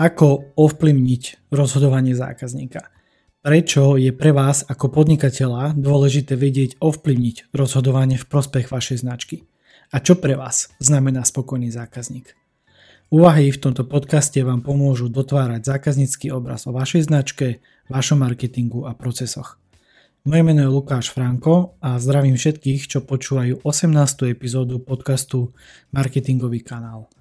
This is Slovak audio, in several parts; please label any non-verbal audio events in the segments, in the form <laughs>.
Ako ovplyvniť rozhodovanie zákazníka? Prečo je pre vás ako podnikateľa dôležité vedieť ovplyvniť rozhodovanie v prospech vašej značky? A čo pre vás znamená spokojný zákazník? Úvahy v tomto podcaste vám pomôžu dotvárať zákaznícky obraz o vašej značke, vašom marketingu a procesoch. Moje meno je Lukáš Franko a zdravím všetkých, čo počúvajú 18. epizódu podcastu Marketingový kanál.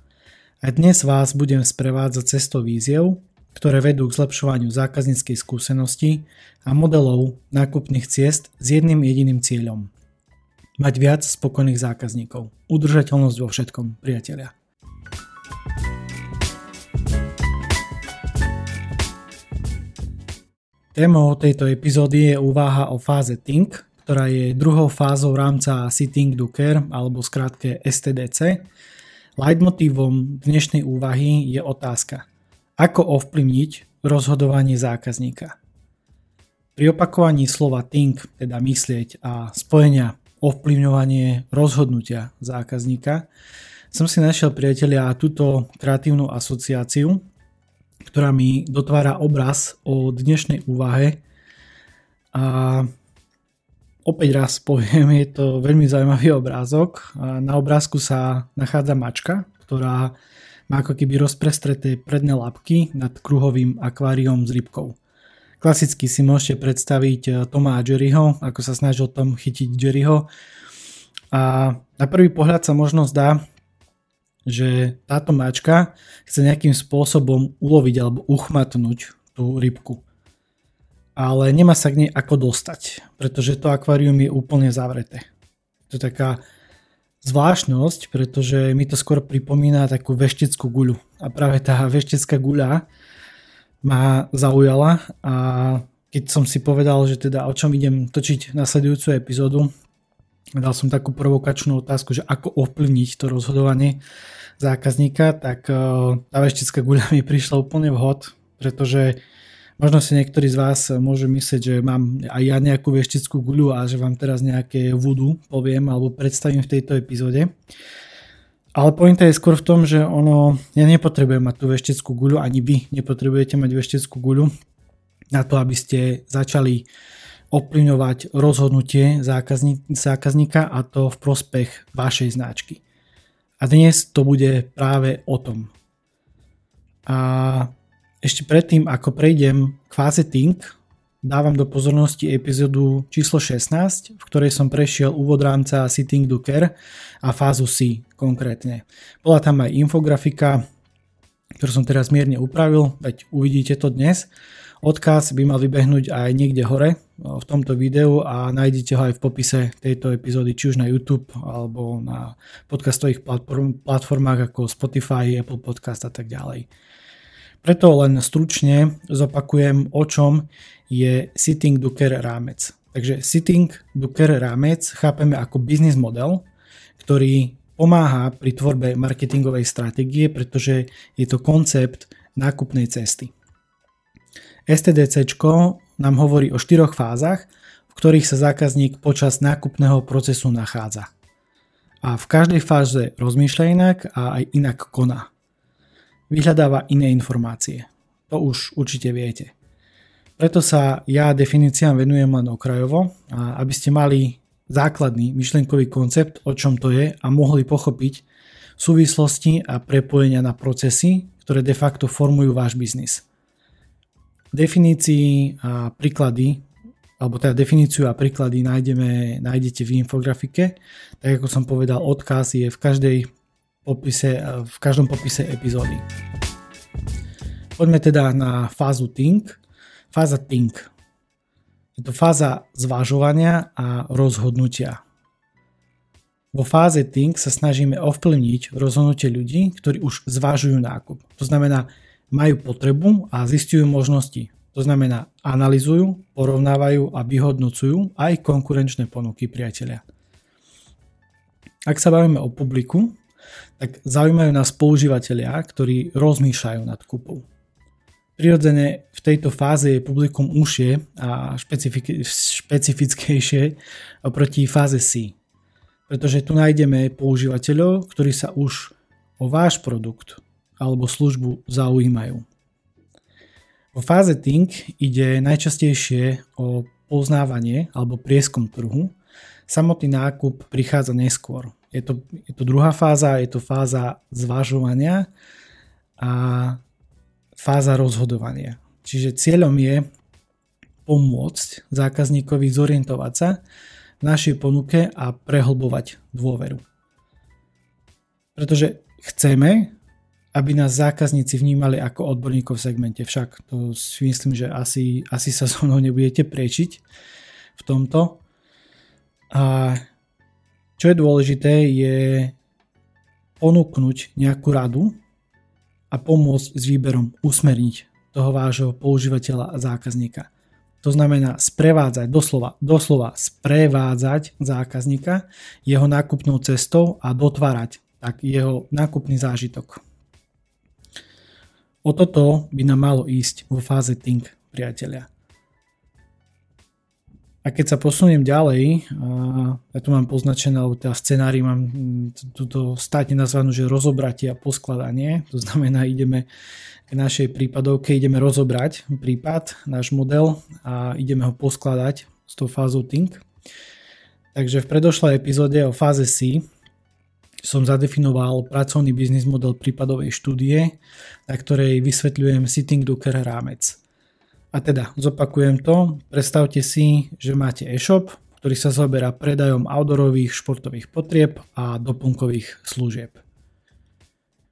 A dnes vás budem sprevádzať cestou víziev, ktoré vedú k zlepšovaniu zákazníckej skúsenosti a modelov nákupných ciest s jedným jediným cieľom. Mať viac spokojných zákazníkov. Udržateľnosť vo všetkom, priatelia. Témou tejto epizódy je úvaha o fáze Think, ktorá je druhou fázou rámca Sitting do Care alebo skrátke STDC, Leitmotívom dnešnej úvahy je otázka, ako ovplyvniť rozhodovanie zákazníka. Pri opakovaní slova think, teda myslieť a spojenia ovplyvňovanie rozhodnutia zákazníka, som si našiel priatelia túto kreatívnu asociáciu, ktorá mi dotvára obraz o dnešnej úvahe a Opäť raz poviem, je to veľmi zaujímavý obrázok. Na obrázku sa nachádza mačka, ktorá má ako keby rozprestreté predné labky nad kruhovým akváriom s rybkou. Klasicky si môžete predstaviť eh, Toma a Jerryho, ako sa snažil Tom chytiť Jerryho. A na prvý pohľad sa možno zdá, že táto mačka chce nejakým spôsobom uloviť alebo uchmatnúť tú rybku ale nemá sa k nej ako dostať, pretože to akvárium je úplne zavreté. To je taká zvláštnosť, pretože mi to skôr pripomína takú vešteckú guľu. A práve tá veštecká guľa ma zaujala a keď som si povedal, že teda o čom idem točiť nasledujúcu epizódu, dal som takú provokačnú otázku, že ako ovplyvniť to rozhodovanie zákazníka, tak eh, tá veštecká guľa <laughs> mi prišla úplne vhod, pretože Možno si niektorí z vás môžu myslieť, že mám aj ja nejakú veštickú guľu a že vám teraz nejaké vodu poviem alebo predstavím v tejto epizóde. Ale pointa je skôr v tom, že ono, ja nepotrebujem mať tú veštickú guľu, ani vy nepotrebujete mať veštickú guľu na to, aby ste začali ovplyvňovať rozhodnutie zákazníka a to v prospech vašej značky. A dnes to bude práve o tom. A ešte predtým, ako prejdem k fáze Think, dávam do pozornosti epizódu číslo 16, v ktorej som prešiel úvod rámca Sitting do Care a fázu C konkrétne. Bola tam aj infografika, ktorú som teraz mierne upravil, veď uvidíte to dnes. Odkaz by mal vybehnúť aj niekde hore v tomto videu a nájdete ho aj v popise tejto epizódy, či už na YouTube alebo na podcastových platformách ako Spotify, Apple Podcast a tak ďalej. Preto len stručne zopakujem, o čom je Sitting Duker rámec. Takže Sitting Duker rámec chápeme ako biznis model, ktorý pomáha pri tvorbe marketingovej stratégie, pretože je to koncept nákupnej cesty. STDC nám hovorí o štyroch fázach, v ktorých sa zákazník počas nákupného procesu nachádza. A v každej fáze rozmýšľa inak a aj inak koná vyhľadáva iné informácie. To už určite viete. Preto sa ja definíciám venujem len okrajovo, aby ste mali základný myšlienkový koncept, o čom to je a mohli pochopiť súvislosti a prepojenia na procesy, ktoré de facto formujú váš biznis. Definícii a príklady, alebo teda definíciu a príklady nájdeme, nájdete v infografike. Tak ako som povedal, odkaz je v každej popise, v každom popise epizódy. Poďme teda na fázu Think. Fáza Think. Je to fáza zvažovania a rozhodnutia. Vo fáze Think sa snažíme ovplyvniť rozhodnutie ľudí, ktorí už zvažujú nákup. To znamená, majú potrebu a zistujú možnosti. To znamená, analizujú, porovnávajú a vyhodnocujú aj konkurenčné ponuky priateľia. Ak sa bavíme o publiku, tak zaujímajú nás používateľia, ktorí rozmýšľajú nad kúpou. Prirodzene v tejto fáze je publikum užšie a špecifik- špecifickejšie oproti fáze C. Pretože tu nájdeme používateľov, ktorí sa už o váš produkt alebo službu zaujímajú. Vo fáze Think ide najčastejšie o poznávanie alebo prieskom trhu. Samotný nákup prichádza neskôr. Je to, je to druhá fáza, je to fáza zvažovania a fáza rozhodovania. Čiže cieľom je pomôcť zákazníkovi zorientovať sa v našej ponuke a prehlbovať dôveru. Pretože chceme, aby nás zákazníci vnímali ako odborníkov v segmente. Však to si myslím, že asi, asi sa so mnou nebudete prečiť v tomto. A čo je dôležité je ponúknuť nejakú radu a pomôcť s výberom usmerniť toho vášho používateľa a zákazníka. To znamená sprevádzať, doslova, doslova sprevádzať zákazníka jeho nákupnou cestou a dotvárať tak jeho nákupný zážitok. O toto by nám malo ísť vo fáze Think, priatelia. A keď sa posuniem ďalej, ja tu mám poznačené, alebo teda scenári mám mm, túto státne nazvanú, že rozobratie a poskladanie. To znamená, ideme k našej prípadovke, ideme rozobrať prípad, náš model a ideme ho poskladať s tou fázou Think. Takže v predošlej epizóde o fáze C som zadefinoval pracovný biznis model prípadovej štúdie, na ktorej vysvetľujem Sitting Docker rámec. A teda, zopakujem to, predstavte si, že máte e-shop, ktorý sa zaoberá predajom outdoorových športových potrieb a doplnkových služieb.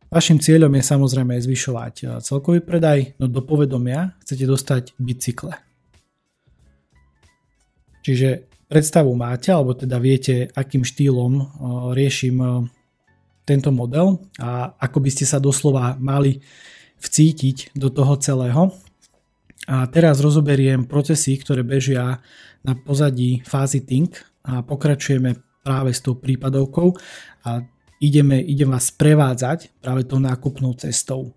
Vašim cieľom je samozrejme zvyšovať e, celkový predaj, no do povedomia chcete dostať bicykle. Čiže predstavu máte, alebo teda viete, akým štýlom e, riešim e, tento model a ako by ste sa doslova mali vcítiť do toho celého. A teraz rozoberiem procesy, ktoré bežia na pozadí fázy Think a pokračujeme práve s tou prípadovkou a ideme, idem vás prevádzať práve tou nákupnou cestou.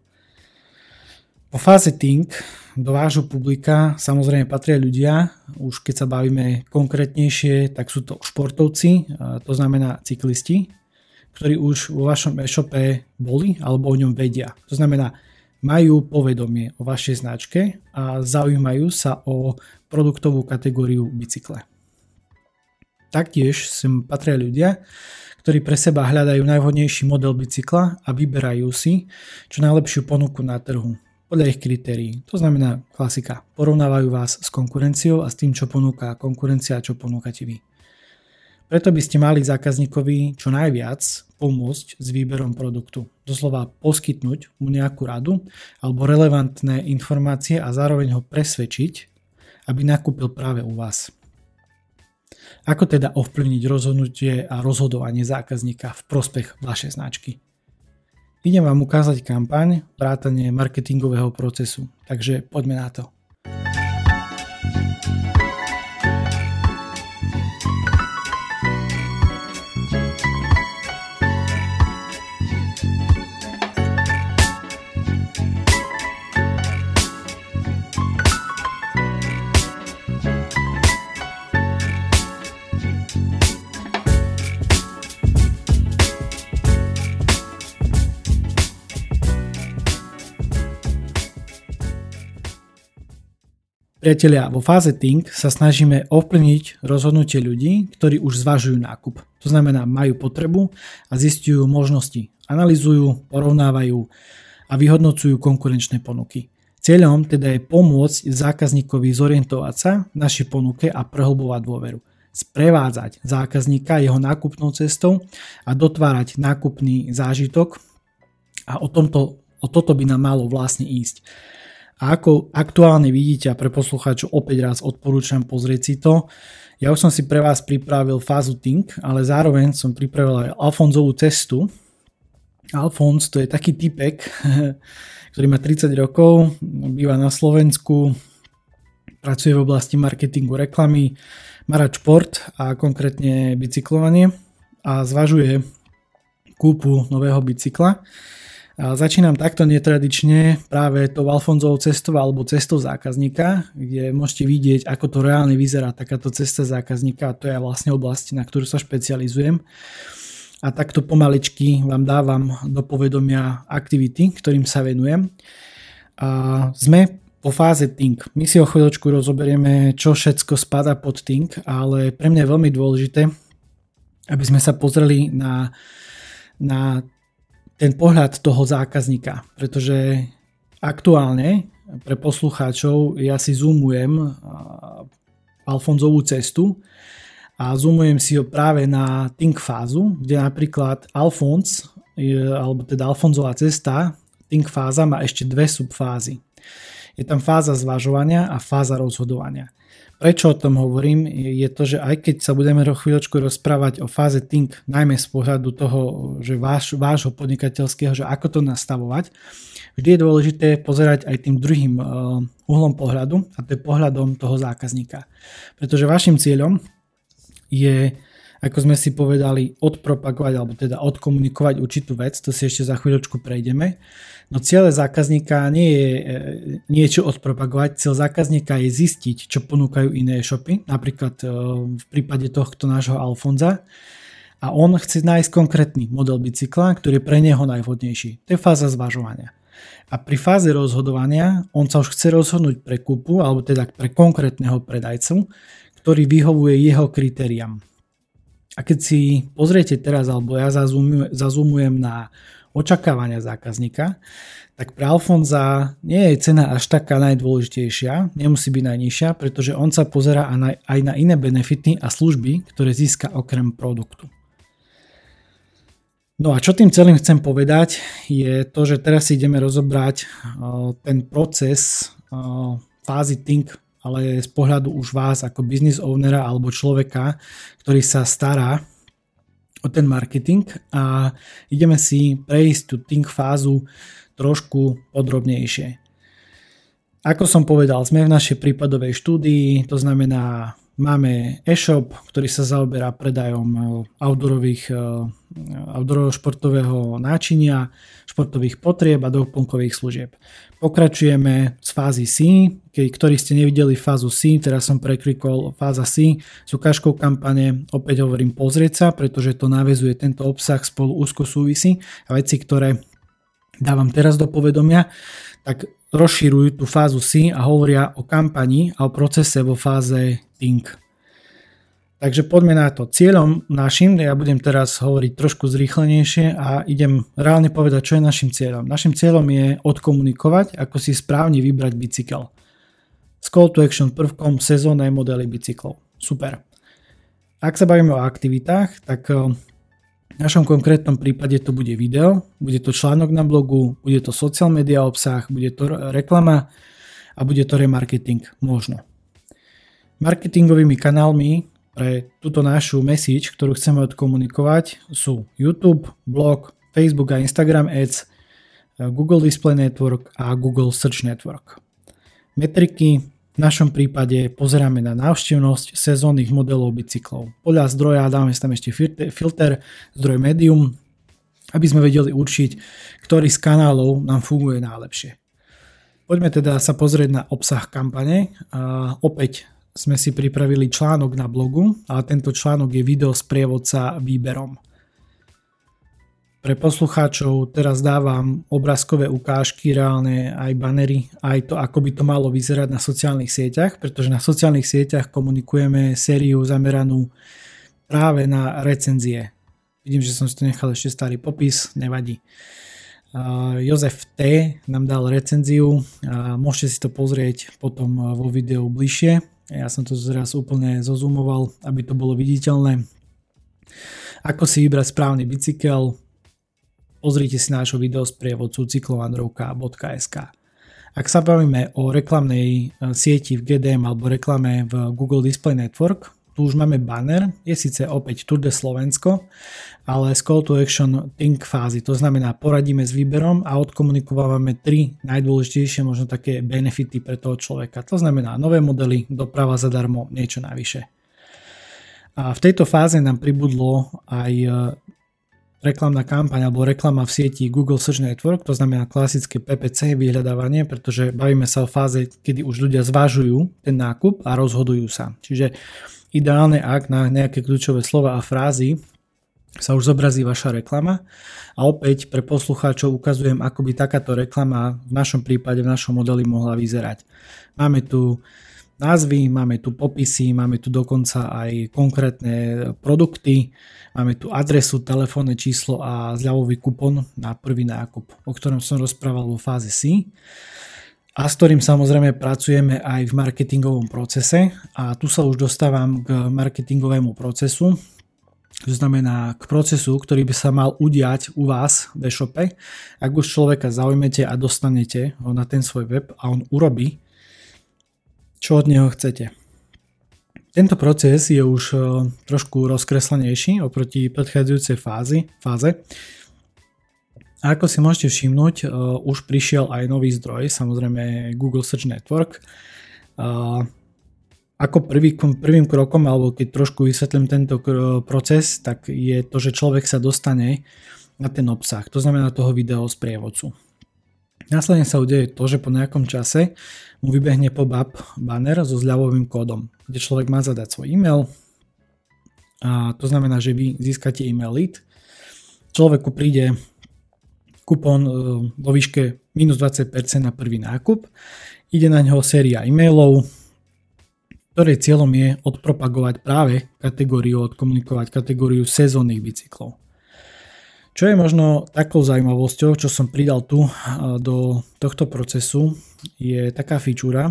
Po fáze Think do vášho publika samozrejme patria ľudia, už keď sa bavíme konkrétnejšie, tak sú to športovci, to znamená cyklisti, ktorí už vo vašom e-shope boli alebo o ňom vedia. To znamená, majú povedomie o vašej značke a zaujímajú sa o produktovú kategóriu bicykle. Taktiež sem patria ľudia, ktorí pre seba hľadajú najvhodnejší model bicykla a vyberajú si čo najlepšiu ponuku na trhu podľa ich kritérií. To znamená klasika. Porovnávajú vás s konkurenciou a s tým, čo ponúka konkurencia a čo ponúkate vy. Preto by ste mali zákazníkovi čo najviac pomôcť s výberom produktu. Doslova poskytnúť mu nejakú radu alebo relevantné informácie a zároveň ho presvedčiť, aby nakúpil práve u vás. Ako teda ovplyvniť rozhodnutie a rozhodovanie zákazníka v prospech vašej značky? Idem vám ukázať kampaň, vrátanie marketingového procesu, takže poďme na to. Priatelia, vo fáze Think sa snažíme ovplyvniť rozhodnutie ľudí, ktorí už zvažujú nákup. To znamená, majú potrebu a zistujú možnosti, analizujú, porovnávajú a vyhodnocujú konkurenčné ponuky. Cieľom teda je pomôcť zákazníkovi zorientovať sa v našej ponuke a prehlbovať dôveru. Sprevádzať zákazníka jeho nákupnou cestou a dotvárať nákupný zážitok a o, tomto, o toto by nám malo vlastne ísť. A ako aktuálne vidíte a pre poslucháčov opäť raz odporúčam pozrieť si to. Ja už som si pre vás pripravil fázu Think, ale zároveň som pripravil aj Alfonzovú cestu. Alfons to je taký typek, <laughs> ktorý má 30 rokov, býva na Slovensku, pracuje v oblasti marketingu reklamy, má rád šport a konkrétne bicyklovanie a zvažuje kúpu nového bicykla. A začínam takto netradične práve tou Alfonzovou cestou alebo cestou zákazníka, kde môžete vidieť, ako to reálne vyzerá takáto cesta zákazníka a to je vlastne oblasť, na ktorú sa špecializujem. A takto pomaličky vám dávam do povedomia aktivity, ktorým sa venujem. A sme po fáze Think. My si o chvíľočku rozoberieme, čo všetko spada pod Think, ale pre mňa je veľmi dôležité, aby sme sa pozreli na, na ten pohľad toho zákazníka, pretože aktuálne pre poslucháčov ja si zoomujem Alfonzovú cestu a zoomujem si ho práve na Think fázu, kde napríklad Alfons, alebo teda Alfonzová cesta, Think fáza má ešte dve subfázy. Je tam fáza zvažovania a fáza rozhodovania. Prečo o tom hovorím, je to, že aj keď sa budeme o chvíľočku rozprávať o fáze think, najmä z pohľadu toho, že váš, vášho podnikateľského, že ako to nastavovať, vždy je dôležité pozerať aj tým druhým uh, uhlom pohľadu a to je pohľadom toho zákazníka. Pretože vašim cieľom je ako sme si povedali, odpropagovať alebo teda odkomunikovať určitú vec, to si ešte za chvíľočku prejdeme. No cieľe zákazníka nie je e, niečo odpropagovať, cieľ zákazníka je zistiť, čo ponúkajú iné e-shopy, napríklad e, v prípade tohto nášho Alfonza, a on chce nájsť konkrétny model bicykla, ktorý je pre neho najvhodnejší. To je fáza zvažovania. A pri fáze rozhodovania on sa už chce rozhodnúť pre kúpu, alebo teda pre konkrétneho predajcu, ktorý vyhovuje jeho kritériám. A keď si pozriete teraz, alebo ja zazumujem na očakávania zákazníka, tak pre Alfonza nie je cena až taká najdôležitejšia, nemusí byť najnižšia, pretože on sa pozera aj na iné benefity a služby, ktoré získa okrem produktu. No a čo tým celým chcem povedať, je to, že teraz si ideme rozobrať ten proces fázy Think ale z pohľadu už vás ako business ownera alebo človeka, ktorý sa stará o ten marketing a ideme si prejsť tú think fázu trošku podrobnejšie. Ako som povedal, sme v našej prípadovej štúdii, to znamená Máme e-shop, ktorý sa zaoberá predajom e, outdoorových, e, outdoorového športového náčinia, športových potrieb a doplnkových služieb. Pokračujeme z fázy C, keď, ktorí ste nevideli fázu C, teraz som preklikol fáza C s ukážkou kampane, opäť hovorím pozrieť sa, pretože to navezuje tento obsah spolu úzko súvisí. A veci, ktoré dávam teraz do povedomia, tak rozširujú tú fázu C a hovoria o kampani a o procese vo fáze Think. Takže poďme na to. Cieľom našim, ja budem teraz hovoriť trošku zrýchlenejšie a idem reálne povedať, čo je našim cieľom. Našim cieľom je odkomunikovať, ako si správne vybrať bicykel. S call to action prvkom sezónnej modely bicyklov. Super. Ak sa bavíme o aktivitách, tak v našom konkrétnom prípade to bude video, bude to článok na blogu, bude to social media obsah, bude to reklama a bude to remarketing možno. Marketingovými kanálmi pre túto našu message, ktorú chceme odkomunikovať, sú YouTube, blog, Facebook a Instagram Ads, Google Display Network a Google Search Network. Metriky našom prípade pozeráme na návštevnosť sezónnych modelov bicyklov. Podľa zdroja dáme tam ešte filter, zdroj medium, aby sme vedeli určiť, ktorý z kanálov nám funguje najlepšie. Poďme teda sa pozrieť na obsah kampane. A opäť sme si pripravili článok na blogu, ale tento článok je video s prievodca výberom. Pre poslucháčov teraz dávam obrázkové ukážky, reálne aj banery, aj to, ako by to malo vyzerať na sociálnych sieťach, pretože na sociálnych sieťach komunikujeme sériu zameranú práve na recenzie. Vidím, že som si to nechal ešte starý popis, nevadí. Jozef T. nám dal recenziu môžete si to pozrieť potom vo videu bližšie. Ja som to zraz úplne zozumoval, aby to bolo viditeľné. Ako si vybrať správny bicykel? Pozrite si nášho video z prievodcu cyklovandrovka.sk Ak sa bavíme o reklamnej e, sieti v GDM alebo reklame v Google Display Network, tu už máme banner, je síce opäť Tour de Slovensko, ale z call to action think fázy, to znamená poradíme s výberom a odkomunikovávame tri najdôležitejšie možno také benefity pre toho človeka. To znamená nové modely, doprava zadarmo, niečo navyše. A v tejto fáze nám pribudlo aj e, reklamná kampaň alebo reklama v sieti Google Search Network, to znamená klasické PPC vyhľadávanie, pretože bavíme sa o fáze, kedy už ľudia zvažujú ten nákup a rozhodujú sa. Čiže ideálne, ak na nejaké kľúčové slova a frázy sa už zobrazí vaša reklama a opäť pre poslucháčov ukazujem, ako by takáto reklama v našom prípade, v našom modeli mohla vyzerať. Máme tu názvy, máme tu popisy, máme tu dokonca aj konkrétne produkty, máme tu adresu, telefónne číslo a zľavový kupon na prvý nákup, o ktorom som rozprával vo fáze C. A s ktorým samozrejme pracujeme aj v marketingovom procese. A tu sa už dostávam k marketingovému procesu, to znamená k procesu, ktorý by sa mal udiať u vás v e-shope. Ak už človeka zaujmete a dostanete ho na ten svoj web a on urobí, čo od neho chcete. Tento proces je už e, trošku rozkreslenejší oproti predchádzajúcej fázi, fáze. A ako si môžete všimnúť, e, už prišiel aj nový zdroj, samozrejme Google Search Network ako prvý, prvým krokom, alebo keď trošku vysvetlím tento proces, tak je to, že človek sa dostane na ten obsah, to znamená toho videa z prievodcu. Následne sa udeje to, že po nejakom čase mu vybehne pop-up banner so zľavovým kódom, kde človek má zadať svoj e-mail a to znamená, že vy získate e-mail lead. Človeku príde kupón e, vo výške minus 20% na prvý nákup, ide na ňo séria e-mailov, ktorej cieľom je odpropagovať práve kategóriu, odkomunikovať kategóriu sezónnych bicyklov. Čo je možno takou zaujímavosťou, čo som pridal tu do tohto procesu, je taká fičúra,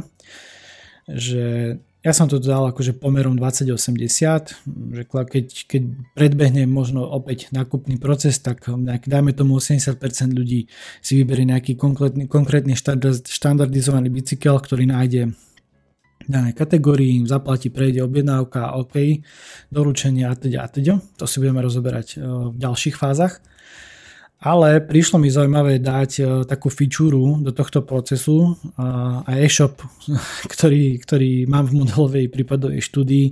že ja som to dal akože pomerom 2080, že keď, keď predbehne možno opäť nákupný proces, tak nejak, dajme tomu 80% ľudí si vyberie nejaký konkrétny, konkrétny štandardizovaný bicykel, ktorý nájde danej kategórii, zaplatí, prejde objednávka, OK, doručenie a teda a teda. To si budeme rozoberať e, v ďalších fázach. Ale prišlo mi zaujímavé dať e, takú fičúru do tohto procesu a e-shop, <laughs> ktorý, ktorý mám v modelovej prípadovej štúdii,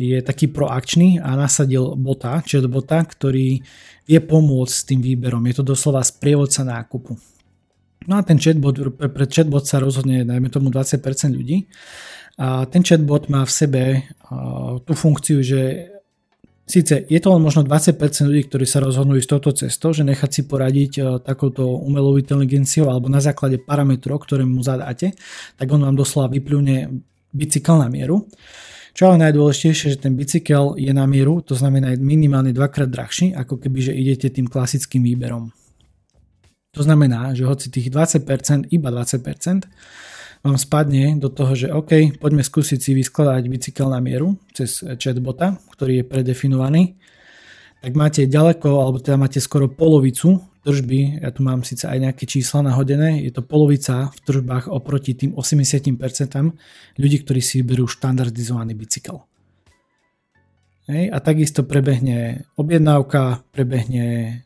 je taký proakčný a nasadil bota, chatbota, ktorý vie pomôcť s tým výberom. Je to doslova sprievodca nákupu. No a ten chatbot, pre chatbot sa rozhodne, dajme tomu 20% ľudí. A ten chatbot má v sebe tú funkciu, že síce je to len možno 20% ľudí, ktorí sa rozhodnú ísť touto cestou, že nechať si poradiť takouto umelou inteligenciou alebo na základe parametrov, ktoré mu zadáte, tak on vám doslova vyplúne bicykel na mieru. Čo ale najdôležitejšie, že ten bicykel je na mieru, to znamená minimálne dvakrát drahší, ako keby že idete tým klasickým výberom. To znamená, že hoci tých 20%, iba 20%, vám spadne do toho, že OK, poďme skúsiť si vyskladať bicykel na mieru cez chatbota, ktorý je predefinovaný, tak máte ďaleko, alebo teda máte skoro polovicu tržby, ja tu mám síce aj nejaké čísla nahodené, je to polovica v tržbách oproti tým 80% ľudí, ktorí si vyberú štandardizovaný bicykel. Hej, a takisto prebehne objednávka, prebehne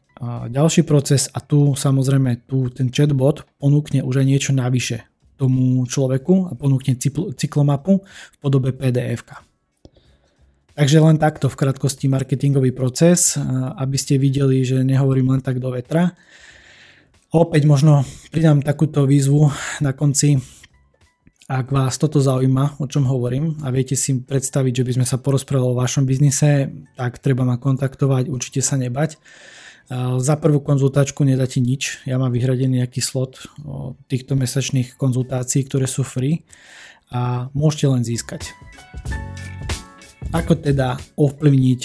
ďalší proces a tu samozrejme tu ten chatbot ponúkne už aj niečo navyše tomu človeku a ponúkne cyklomapu v podobe pdf. Takže len takto v krátkosti marketingový proces, aby ste videli, že nehovorím len tak do vetra. Opäť možno pridám takúto výzvu na konci, ak vás toto zaujíma, o čom hovorím a viete si predstaviť, že by sme sa porozprávali o vašom biznise, tak treba ma kontaktovať, určite sa nebať. Za prvú konzultáčku nedáte nič, ja mám vyhradený nejaký slot týchto mesačných konzultácií, ktoré sú free a môžete len získať. Ako teda ovplyvniť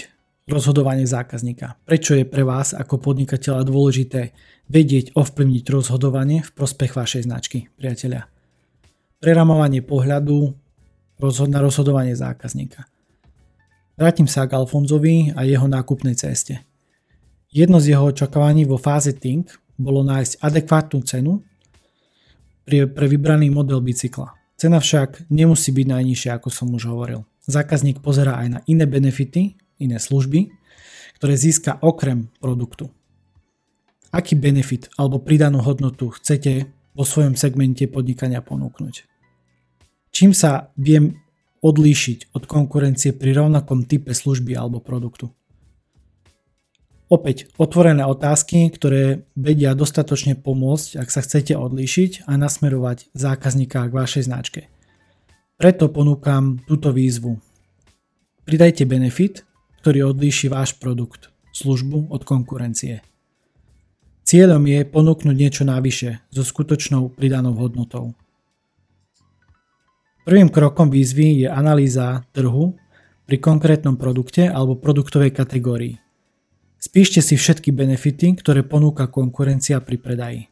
rozhodovanie zákazníka? Prečo je pre vás ako podnikateľa dôležité vedieť ovplyvniť rozhodovanie v prospech vašej značky, priateľia? Preramovanie pohľadu na rozhodovanie zákazníka. Vrátim sa k Alfonzovi a jeho nákupnej ceste. Jedno z jeho očakávaní vo fáze Think bolo nájsť adekvátnu cenu pre, vybraný model bicykla. Cena však nemusí byť najnižšia, ako som už hovoril. Zákazník pozerá aj na iné benefity, iné služby, ktoré získa okrem produktu. Aký benefit alebo pridanú hodnotu chcete vo svojom segmente podnikania ponúknuť? Čím sa viem odlíšiť od konkurencie pri rovnakom type služby alebo produktu? Opäť otvorené otázky, ktoré vedia dostatočne pomôcť, ak sa chcete odlíšiť a nasmerovať zákazníka k vašej značke. Preto ponúkam túto výzvu. Pridajte benefit, ktorý odlíši váš produkt službu od konkurencie. Cieľom je ponúknuť niečo navyše so skutočnou pridanou hodnotou. Prvým krokom výzvy je analýza trhu pri konkrétnom produkte alebo produktovej kategórii. Spíšte si všetky benefity, ktoré ponúka konkurencia pri predaji.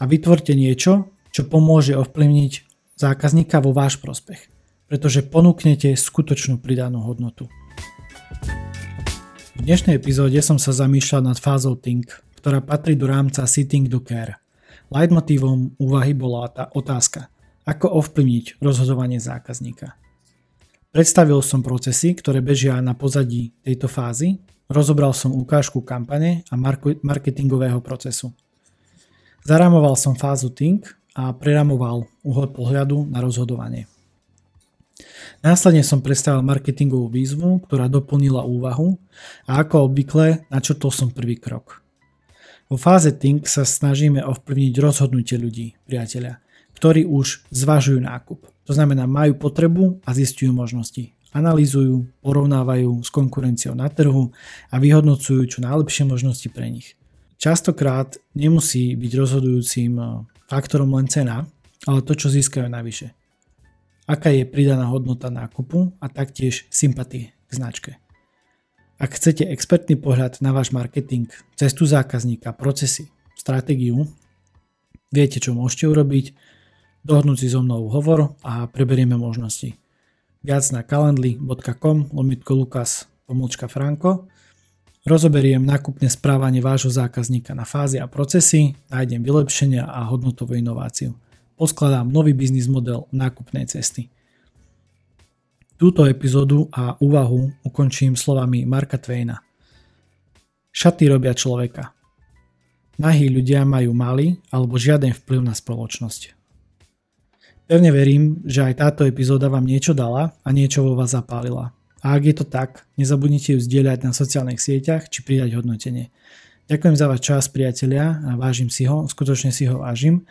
A vytvorte niečo, čo pomôže ovplyvniť zákazníka vo váš prospech, pretože ponúknete skutočnú pridanú hodnotu. V dnešnej epizóde som sa zamýšľal nad fázou Think, ktorá patrí do rámca Sitting do Care. Leitmotívom úvahy bola tá otázka, ako ovplyvniť rozhodovanie zákazníka. Predstavil som procesy, ktoré bežia na pozadí tejto fázy, rozobral som ukážku kampane a marketingového procesu. Zaramoval som fázu Think a preramoval uhol pohľadu na rozhodovanie. Následne som predstavil marketingovú výzvu, ktorá doplnila úvahu a ako obvykle načrtol som prvý krok. Vo fáze Think sa snažíme ovplyvniť rozhodnutie ľudí, priateľa, ktorí už zvažujú nákup. To znamená, majú potrebu a zistujú možnosti. Analýzujú, porovnávajú s konkurenciou na trhu a vyhodnocujú čo najlepšie možnosti pre nich. Častokrát nemusí byť rozhodujúcim eh, faktorom len cena, ale to, čo získajú navyše aká je pridaná hodnota nákupu a taktiež sympatie k značke. Ak chcete expertný pohľad na váš marketing, cestu zákazníka, procesy, stratégiu, viete, čo môžete urobiť, dohodnúť si so mnou hovor a preberieme možnosti. Viac na calendly.com lomitko lukas pomlčka franko Rozoberiem nákupné správanie vášho zákazníka na fázy a procesy, nájdem vylepšenia a hodnotovú inováciu poskladám nový biznis model nákupnej cesty. Túto epizódu a úvahu ukončím slovami Marka Twaina. Šaty robia človeka. Nahí ľudia majú malý alebo žiaden vplyv na spoločnosť. Pevne verím, že aj táto epizóda vám niečo dala a niečo vo vás zapálila. A ak je to tak, nezabudnite ju zdieľať na sociálnych sieťach či pridať hodnotenie. Ďakujem za váš čas, priatelia, a vážim si ho, skutočne si ho vážim.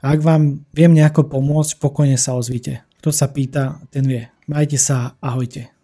A ak vám viem nejako pomôcť, pokojne sa ozvite. Kto sa pýta, ten vie. Majte sa, ahojte.